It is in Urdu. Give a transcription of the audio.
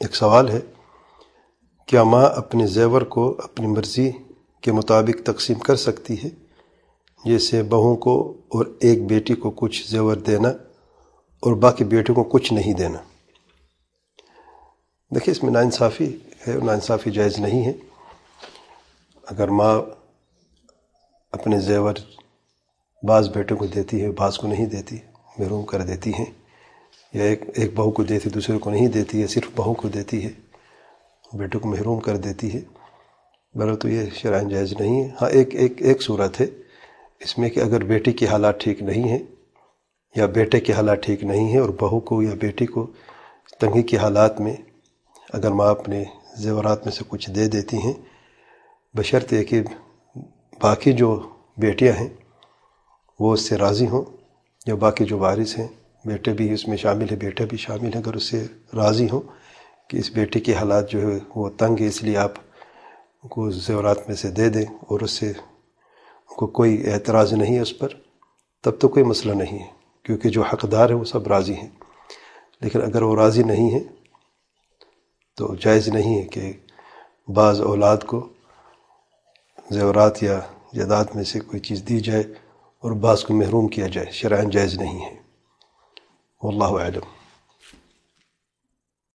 ایک سوال ہے، کیا ماں اپنے زیور کو اپنی مرضی کے مطابق تقسیم کر سکتی ہے؟ جیسے بہوں کو اور ایک بیٹی کو کچھ زیور دینا اور باقی بیٹوں کو کچھ نہیں دینا۔ دیکھیے، اس میں ناانصافی ہے ناانصافی جائز نہیں ہے۔ اگر ماں اپنے زیور بعض بیٹوں کو دیتی ہے، بعض کو نہیں دیتی، محروم کر دیتی ہیں۔ یا ایک ایک بہو کو دیتی دوسرے کو نہیں دیتی ہے، صرف بہو کو دیتی ہے بیٹوں کو محروم کر دیتی ہے۔ برا تو یہ شرائن جائز نہیں ہے۔ ہاں ایک ایک ایک صورت ہے۔ اس میں کہ اگر بیٹی کے حالات ٹھیک نہیں ہیں یا بیٹے کے حالات ٹھیک نہیں ہیں اور بہو کو یا بیٹی کو تنگی کے حالات میں اگر ماں اپنے زیورات میں سے کچھ دے دیتی ہیں، بشرط یہ کہ باقی جو بیٹیاں ہیں وہ اس سے راضی ہوں یا باقی جو وارث ہیں بیٹے بھی اس میں شامل ہے بیٹے بھی شامل ہیں، اگر اس سے راضی ہوں کہ اس بیٹے کے حالات جو ہے وہ تنگ ہے اس لیے آپ کو زیورات میں سے دے دیں اور اس سے ان کو کوئی اعتراض نہیں ہے اس پر، تب تو کوئی مسئلہ نہیں ہے، کیونکہ جو حقدار ہے وہ سب راضی ہیں۔ لیکن اگر وہ راضی نہیں ہیں تو جائز نہیں ہے کہ بعض اولاد کو زیورات یا جائیداد میں سے کوئی چیز دی جائے اور بعض کو محروم کیا جائے شرائن جائز نہیں ہے۔ والله أعلم.